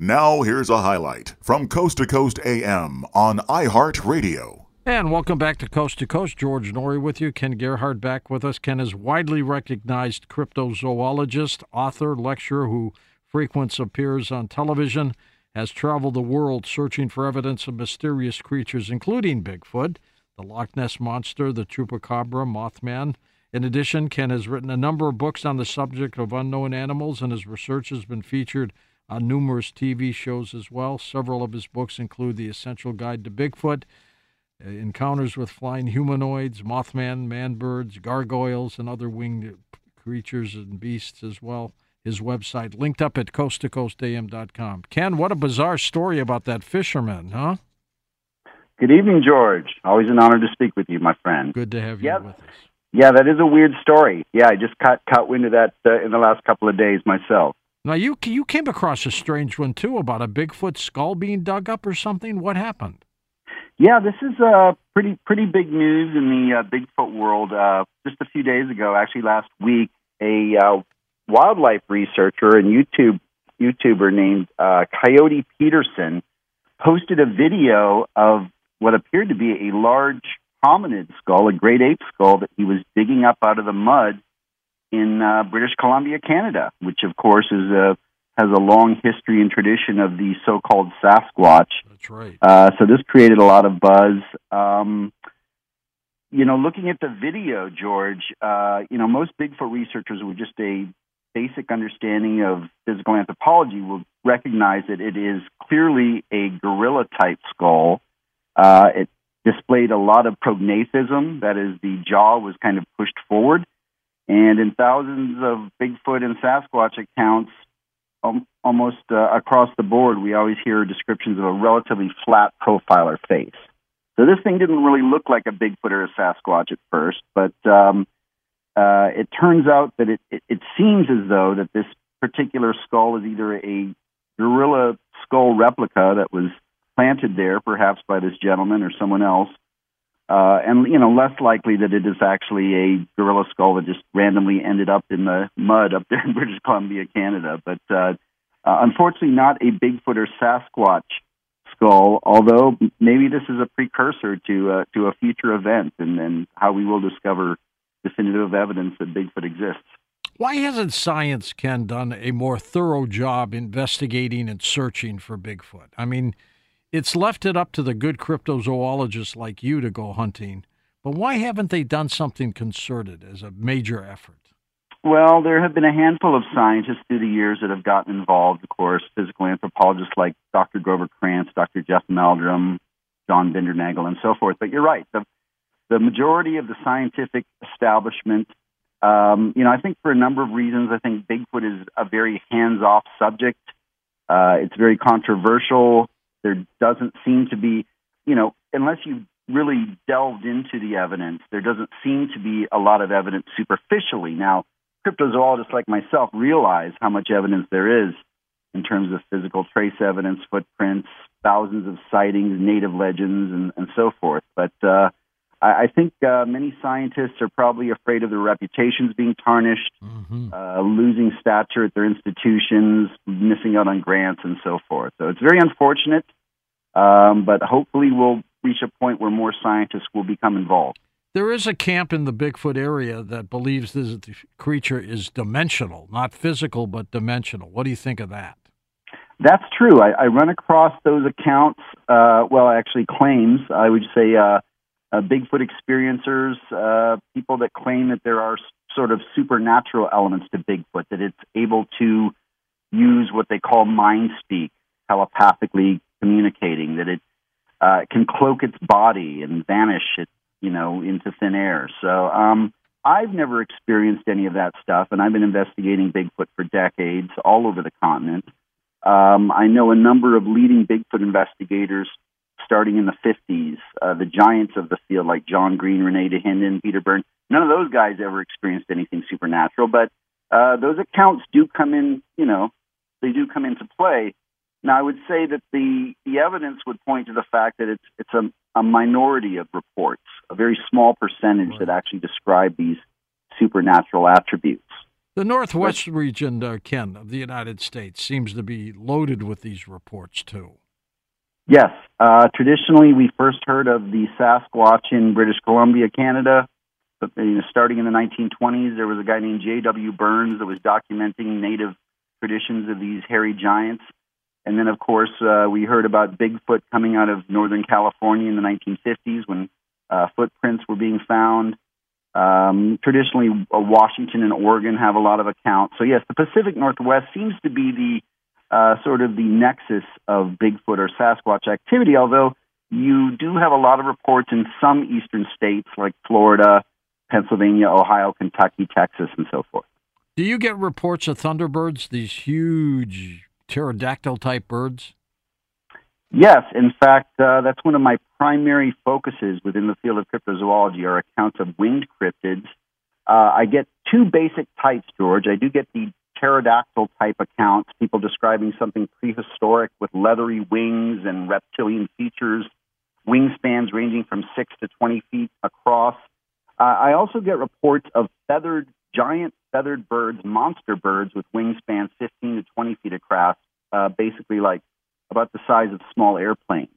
Now, here's a highlight from Coast to Coast AM on iHeartRadio. And welcome back to Coast to Coast. George Noory with you. Ken Gerhard back with us. Ken is widely recognized cryptozoologist, author, lecturer who frequents appears on television, has traveled the world searching for evidence of mysterious creatures, including Bigfoot, the Loch Ness Monster, the Chupacabra, Mothman. In addition, Ken has written a number of books on the subject of unknown animals, and his research has been featured on numerous TV shows as well. Several of his books include The Essential Guide to Bigfoot, uh, Encounters with Flying Humanoids, Mothman, Man-Birds, Gargoyles, and other winged creatures and beasts as well. His website linked up at coasttocoastam.com. Ken, what a bizarre story about that fisherman, huh? Good evening, George. Always an honor to speak with you, my friend. Good to have you Yep. with us. Yeah, that is a weird story. Yeah, I just caught caught wind of that uh, in the last couple of days myself. Now you you came across a strange one too about a Bigfoot skull being dug up or something. What happened? Yeah, this is uh, pretty pretty big news in the uh, Bigfoot world. Uh, just a few days ago, actually last week, a uh, wildlife researcher and YouTube YouTuber named uh, Coyote Peterson posted a video of what appeared to be a large hominid skull, a great ape skull that he was digging up out of the mud in uh, British Columbia, Canada, which of course is a has a long history and tradition of the so-called Sasquatch. That's right. Uh, so this created a lot of buzz. Um, you know, looking at the video, George, uh, you know, most Bigfoot researchers with just a basic understanding of physical anthropology will recognize that it is clearly a gorilla type skull. Uh, it displayed a lot of prognathism, that is, the jaw was kind of pushed forward. And in thousands of Bigfoot and Sasquatch accounts, um, almost uh, across the board, we always hear descriptions of a relatively flat profile or face. So this thing didn't really look like a Bigfoot or a Sasquatch at first, but um, uh, it turns out that it, it, it seems as though that this particular skull is either a gorilla skull replica that was planted there, perhaps by this gentleman or someone else, uh, and you know less likely that it is actually a gorilla skull that just randomly ended up in the mud up there in British Columbia, Canada. But uh, uh, unfortunately, not a Bigfoot or Sasquatch skull. Although maybe this is a precursor to uh, to a future event, and, and how we will discover definitive evidence that Bigfoot exists. Why hasn't science, Ken, done a more thorough job investigating and searching for Bigfoot? I mean, it's left it up to the good cryptozoologists like you to go hunting, but why haven't they done something concerted as a major effort? Well, there have been a handful of scientists through the years that have gotten involved, of course, physical anthropologists like Dr. Grover Krantz, Dr. Jeff Meldrum, John Bindernagel, and so forth. But you're right. The, the majority of the scientific establishment, um, you know, I think for a number of reasons, I think Bigfoot is a very hands off subject. Uh, it's very controversial. There doesn't seem to be, you know, unless you really delved into the evidence, there doesn't seem to be a lot of evidence superficially. Now, cryptozoologists like myself realize how much evidence there is in terms of physical trace evidence, footprints, thousands of sightings, native legends, and, and so forth. But uh, I, I think uh, many scientists are probably afraid of their reputations being tarnished, mm-hmm. uh, losing stature at their institutions, missing out on grants, and so forth. So it's very unfortunate, um, but hopefully we'll reach a point where more scientists will become involved. There is a camp in the Bigfoot area that believes this creature is dimensional, not physical, but dimensional. What do you think of that? That's true. I, I run across those accounts, uh, well, actually, claims, I would say, uh, uh, Bigfoot experiencers, uh, people that claim that there are sort of supernatural elements to Bigfoot, that it's able to use what they call mind speak, telepathically communicating, that it uh, can cloak its body and vanish it, you know, into thin air. So um, I've never experienced any of that stuff, and I've been investigating Bigfoot for decades all over the continent. Um, I know a number of leading Bigfoot investigators starting in the 50s, uh, the giants of the field like John Green, Rene Dahinden, Peter Byrne. None of those guys ever experienced anything supernatural, but uh, those accounts do come in, you know, they do come into play. Now, I would say that the, the evidence would point to the fact that it's, it's a, a minority of reports, a very small percentage right. that actually describe these supernatural attributes. The Northwest but, region, uh, Ken, of the United States seems to be loaded with these reports, too. Yes. Uh, traditionally, we first heard of the Sasquatch in British Columbia, Canada. But, you know, starting in the 1920s, there was a guy named J.W. Burns that was documenting native traditions of these hairy giants. And then, of course, uh, we heard about Bigfoot coming out of Northern California in the 1950s when uh, footprints were being found. Um, traditionally, uh, Washington and Oregon have a lot of accounts. So, yes, the Pacific Northwest seems to be the uh, sort of the nexus of Bigfoot or Sasquatch activity, although you do have a lot of reports in some eastern states like Florida, Pennsylvania, Ohio, Kentucky, Texas, and so forth. Do you get reports of thunderbirds, these huge pterodactyl type birds? Yes, in fact, uh, that's one of my primary focuses within the field of cryptozoology are accounts of winged cryptids. Uh, I get two basic types, George. I do get the pterodactyl type accounts, people describing something prehistoric with leathery wings and reptilian features, wingspans ranging from six to 20 feet across. Uh, I also get reports of feathered giant feathered birds, monster birds with wingspans 15 to 20 feet across, uh, basically like about the size of small airplanes.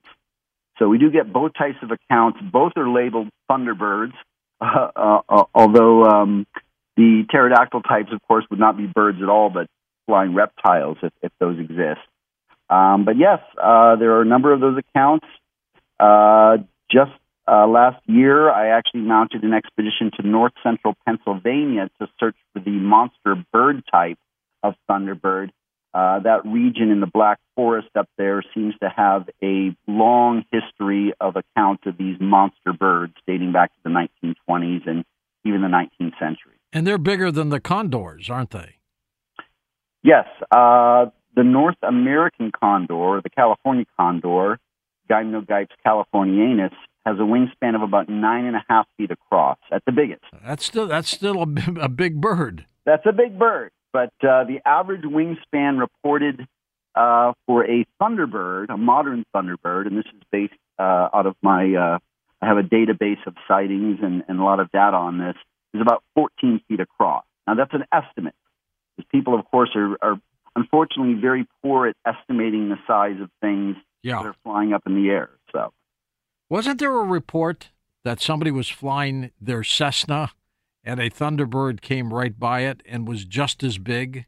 So we do get both types of accounts. Both are labeled thunderbirds, uh, uh, uh, although um, the pterodactyl types, of course, would not be birds at all, but flying reptiles if, if those exist. Um, but yes, uh, there are a number of those accounts. Uh, just uh, last year, I actually mounted an expedition to north central Pennsylvania to search for the monster bird type of thunderbird. Uh, that region in the Black Forest up there seems to have a long history of accounts of these monster birds dating back to the 1920s and even the 19th century. And they're bigger than the condors, aren't they? Yes. Uh, the North American condor, the California condor, Gymnogyps californianus, has a wingspan of about nine and a half feet across at the biggest. That's still that's still a, a big bird. That's a big bird, but uh, the average wingspan reported uh, for a thunderbird, a modern thunderbird, and this is based uh, out of my uh, I have a database of sightings and, and a lot of data on this, is about 14 feet across. Now that's an estimate, because people, of course, are, are unfortunately very poor at estimating the size of things yeah. that are flying up in the air. So. Wasn't there a report that somebody was flying their Cessna and a Thunderbird came right by it and was just as big?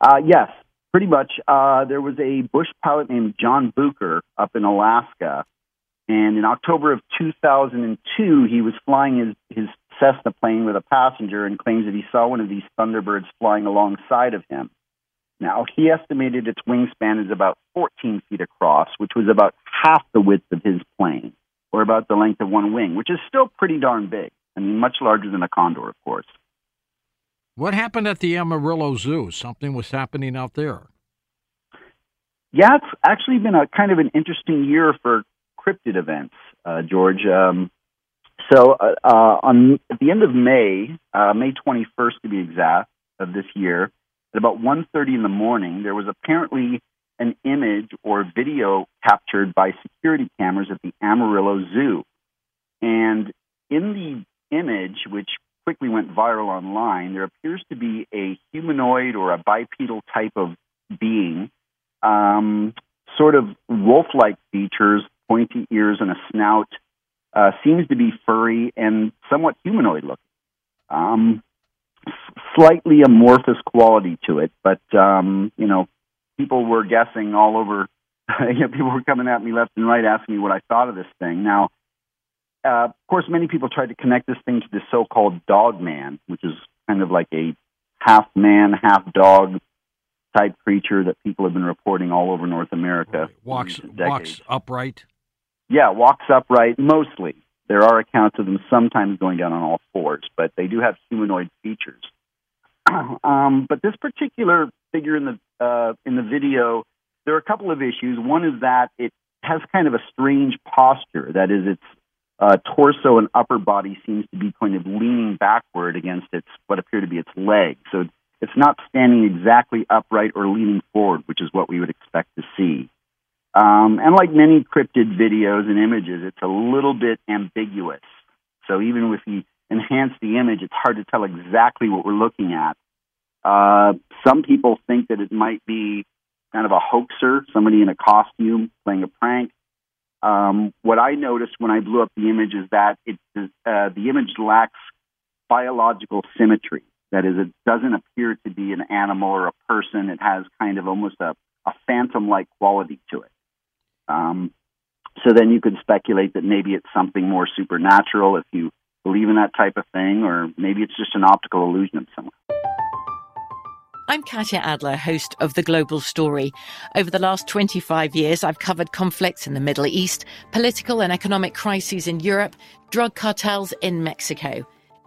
Uh, yes, pretty much. Uh, there was a bush pilot named John Booker up in Alaska, and in October of 2002, he was flying his, his Cessna plane with a passenger and claims that he saw one of these Thunderbirds flying alongside of him. Now, he estimated its wingspan is about 14 feet across, which was about half the width of his plane, or about the length of one wing, which is still pretty darn big. I mean, much larger than a condor, of course. What happened at the Amarillo Zoo? Something was happening out there. Yeah, it's actually been a kind of an interesting year for cryptid events, uh, George. Um, so, uh, uh, on at the end of May, uh, May 21st to be exact, of this year, at about 1:30 in the morning, there was apparently an image or video captured by security cameras at the Amarillo Zoo, and in the image, which quickly went viral online, there appears to be a humanoid or a bipedal type of being, um, sort of wolf-like features, pointy ears and a snout. Uh, seems to be furry and somewhat humanoid looking. Um, slightly amorphous quality to it, but um, you know, people were guessing all over. you know, people were coming at me left and right asking me what I thought of this thing. Now, uh, of course, many people tried to connect this thing to the so-called dog man, which is kind of like a half man, half dog type creature that people have been reporting all over North America. Right. Walks walks upright. Yeah, walks upright mostly. There are accounts of them sometimes going down on all fours, but they do have humanoid features. um, but this particular figure in the uh, in the video, there are a couple of issues. One is that it has kind of a strange posture. That is, its uh, torso and upper body seems to be kind of leaning backward against its what appear to be its legs. So it's not standing exactly upright or leaning forward, which is what we would expect to see. Um, and like many cryptid videos and images, it's a little bit ambiguous. So even if you enhance the image, it's hard to tell exactly what we're looking at. Uh, some people think that it might be kind of a hoaxer, somebody in a costume playing a prank. Um, what I noticed when I blew up the image is that it, uh, the image lacks biological symmetry. That is, it doesn't appear to be an animal or a person. It has kind of almost a, a phantom like quality to it. Um, so then you could speculate that maybe it's something more supernatural if you believe in that type of thing, or maybe it's just an optical illusion of someone. I'm Katya Adler, host of The Global Story. Over the last 25 years, I've covered conflicts in the Middle East, political and economic crises in Europe, drug cartels in Mexico.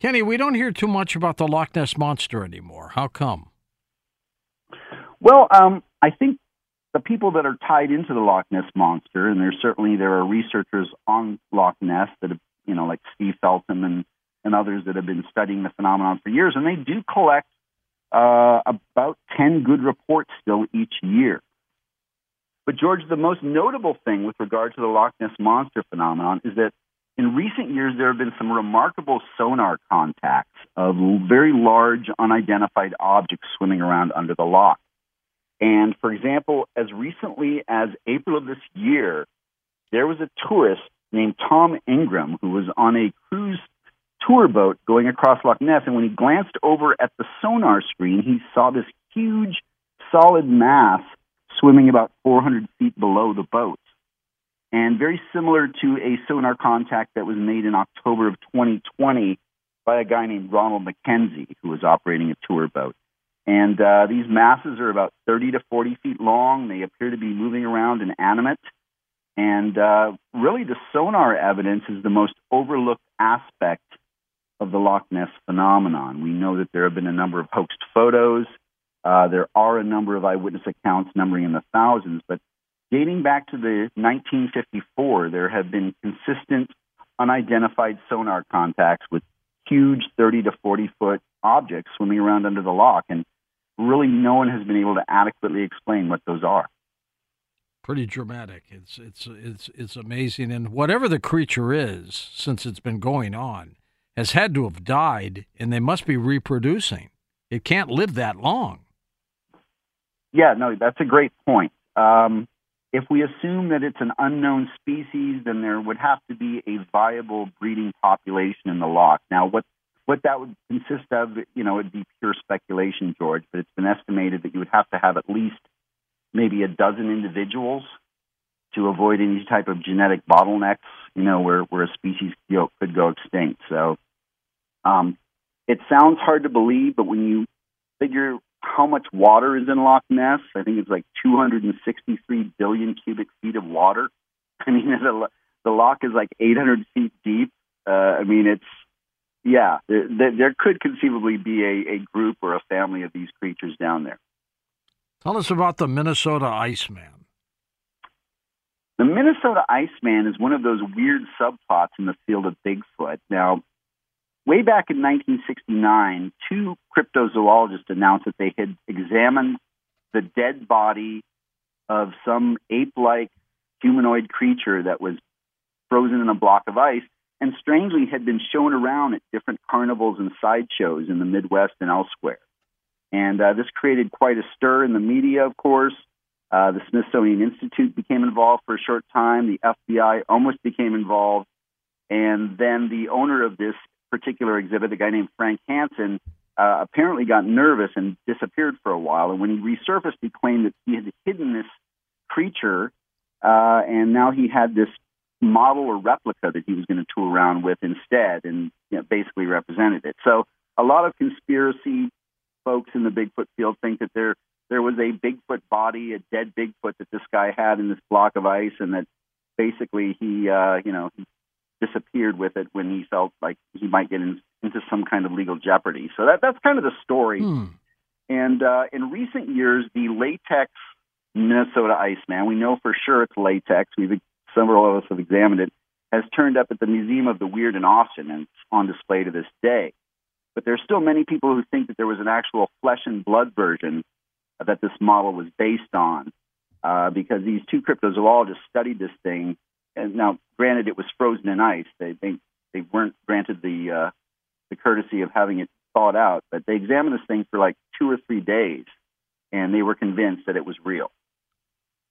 Kenny, we don't hear too much about the Loch Ness monster anymore. How come? Well, um, I think the people that are tied into the Loch Ness monster, and there's certainly there are researchers on Loch Ness that have, you know, like Steve Feltham and and others that have been studying the phenomenon for years, and they do collect uh, about ten good reports still each year. But George, the most notable thing with regard to the Loch Ness monster phenomenon is that in recent years there have been some remarkable sonar contacts of very large unidentified objects swimming around under the loch. And for example, as recently as April of this year, there was a tourist named Tom Ingram who was on a cruise tour boat going across Loch Ness. And when he glanced over at the sonar screen, he saw this huge solid mass swimming about 400 feet below the boat. And very similar to a sonar contact that was made in October of 2020 by a guy named Ronald McKenzie, who was operating a tour boat. And uh, these masses are about 30 to 40 feet long. They appear to be moving around inanimate. And uh, really, the sonar evidence is the most overlooked aspect of the Loch Ness phenomenon. We know that there have been a number of hoaxed photos. Uh, there are a number of eyewitness accounts numbering in the thousands, but dating back to the 1954, there have been consistent unidentified sonar contacts with huge 30 to 40 foot objects swimming around under the loch, and really no one has been able to adequately explain what those are. Pretty dramatic. It's it's it's it's amazing, and whatever the creature is, since it's been going on, has had to have died, and they must be reproducing. It can't live that long. Yeah, no, that's a great point. Um, if we assume that it's an unknown species, then there would have to be a viable breeding population in the loch. Now, what what that would consist of, you know, it'd be pure speculation, George, but it's been estimated that you would have to have at least maybe a dozen individuals to avoid any type of genetic bottlenecks, you know, where, where a species could go extinct. So um, it sounds hard to believe, but when you figure how much water is in Loch Ness. I think it's like 263 billion cubic feet of water. I mean, the, the loch is like 800 feet deep. Uh, I mean, it's yeah. There, there could conceivably be a, a group or a family of these creatures down there. Tell us about the Minnesota Iceman. The Minnesota Iceman is one of those weird subplots in the field of Bigfoot. Now, way back in 1969, two cryptozoologists announced that they had examined the dead body of some ape like humanoid creature that was frozen in a block of ice and strangely had been shown around at different carnivals and sideshows in the Midwest and elsewhere. And uh, this created quite a stir in the media, of course. Uh, the Smithsonian Institute became involved for a short time. The FBI almost became involved. And then the owner of this particular exhibit, a guy named Frank Hansen, uh, apparently got nervous and disappeared for a while. And when he resurfaced, he claimed that he had hidden this creature, uh, and now he had this model or replica that he was going to tour around with instead, and you know, basically represented it. So a lot of conspiracy folks in the Bigfoot field think that there there was a Bigfoot body, a dead Bigfoot that this guy had in this block of ice, and that basically he, uh, you know, he disappeared with it when he felt like he might get in, into some kind of legal jeopardy. So that that's kind of the story. Hmm. And uh, in recent years, the latex Minnesota Iceman, we know for sure it's latex. We've several of us have examined it. Has turned up at the Museum of the Weird in Austin and it's on display to this day. But there's still many people who think that there was an actual flesh and blood version that this model was based on, uh, because these two cryptozoologists studied this thing and now, granted, it was frozen in ice. They they, they weren't granted the uh, the courtesy of having it thawed out, but they examined this thing for like two or three days, and they were convinced that it was real.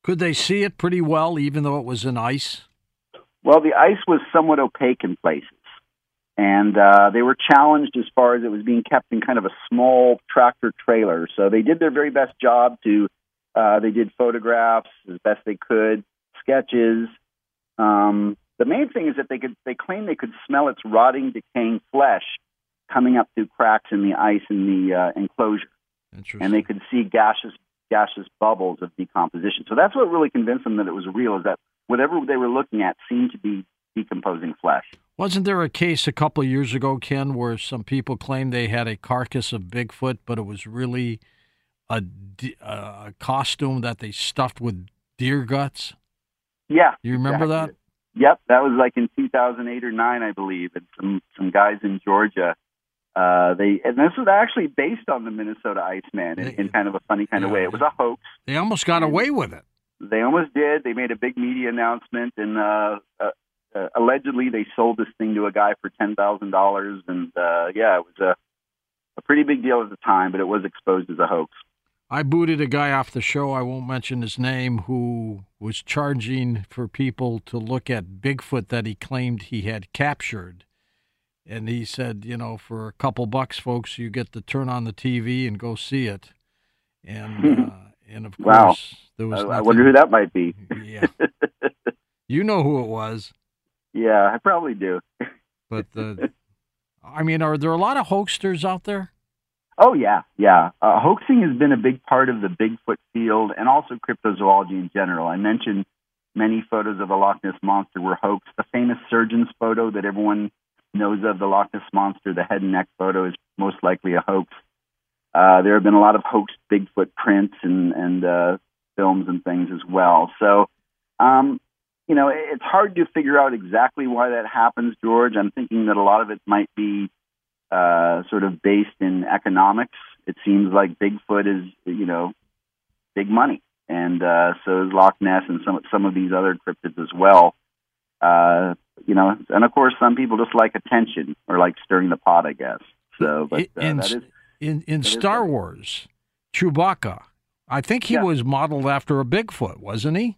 Could they see it pretty well, even though it was in ice? Well, the ice was somewhat opaque in places, and uh, they were challenged as far as it was being kept in kind of a small tractor trailer. So they did their very best job to. Uh, they did photographs as best they could, sketches, um, the main thing is that they could they claim they could smell its rotting, decaying flesh coming up through cracks in the ice in the uh, enclosure, and they could see gaseous gaseous bubbles of decomposition. So that's what really convinced them that it was real. Is that whatever they were looking at seemed to be decomposing flesh. Wasn't there a case a couple of years ago, Ken, where some people claimed they had a carcass of Bigfoot, but it was really a, a costume that they stuffed with deer guts? Yeah. You remember exactly. that? Yep, that was like in 2008 or nine, I believe, and some some guys in Georgia. Uh, they and this was actually based on the Minnesota Iceman in, in kind of a funny kind yeah. of way. It was a hoax. They almost got away with it. they almost did. They made a big media announcement, and uh, uh, uh, allegedly they sold this thing to a guy for ten thousand dollars. And uh, yeah, it was a a pretty big deal at the time, but it was exposed as a hoax. I booted a guy off the show. I won't mention his name, who was charging for people to look at Bigfoot that he claimed he had captured. And he said, you know, for a couple bucks, folks, you get to turn on the TV and go see it. And uh, and of Wow. course, there was. I, I wonder who that might be. Yeah, you know who it was, yeah, I probably do. but the. I mean, are there a lot of hoaxsters out there? Oh yeah, yeah. Uh, hoaxing has been a big part of the Bigfoot field and also cryptozoology in general. I mentioned many photos of the Loch Ness monster were hoaxed. The famous surgeon's photo that everyone knows of, the Loch Ness monster, the head and neck photo, is most likely a hoax. Uh, there have been a lot of hoaxed Bigfoot prints and and uh, films and things as well. So, um, you know, it's hard to figure out exactly why that happens, George. I'm thinking that a lot of it might be uh, sort of based in economics. It seems like Bigfoot is, you know, big money, and uh, so is Loch Ness and some some of these other cryptids as well. Uh, you know, and of course, some people just like attention or like stirring the pot, I guess. So, but uh, in that is in in is Star right. Wars, Chewbacca. I think he Yeah. was modeled after a Bigfoot, wasn't he?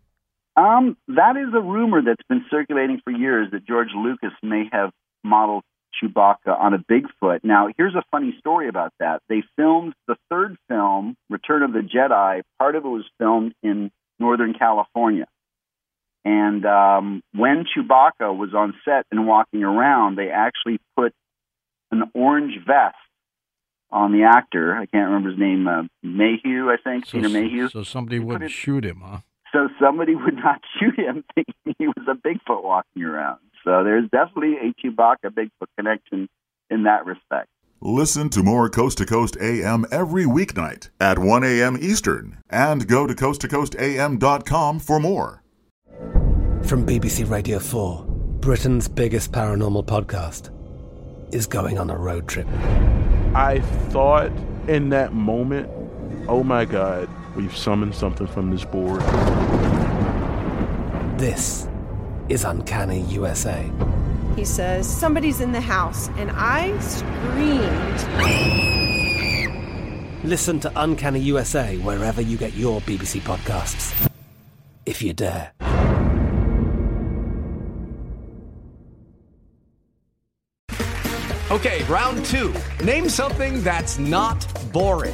Um, that is a rumor that's been circulating for years that George Lucas may have modeled Chewbacca on a Bigfoot. Now, here's a funny story about that. They filmed the third film, Return of the Jedi. Part of it was filmed in Northern California. And um, when Chewbacca was on set and walking around, they actually put an orange vest on the actor. I can't remember his name, uh, Mayhew, I think, So, Peter Mayhew. so somebody wouldn't shoot him, huh? So somebody would not shoot him thinking he was a Bigfoot walking around. So there's definitely a Chewbacca Bigfoot connection in that respect. Listen to more Coast to Coast AM every weeknight at 1 a.m. Eastern and go to coasttocoastam.com for more. From BBC Radio 4, Britain's biggest paranormal podcast is going on a road trip. I thought in that moment, oh my God, we've summoned something from this board. This is Uncanny USA. He says, Somebody's in the house. And I screamed. Listen to Uncanny USA wherever you get your BBC podcasts, if you dare. Okay, round two. Name something that's not boring.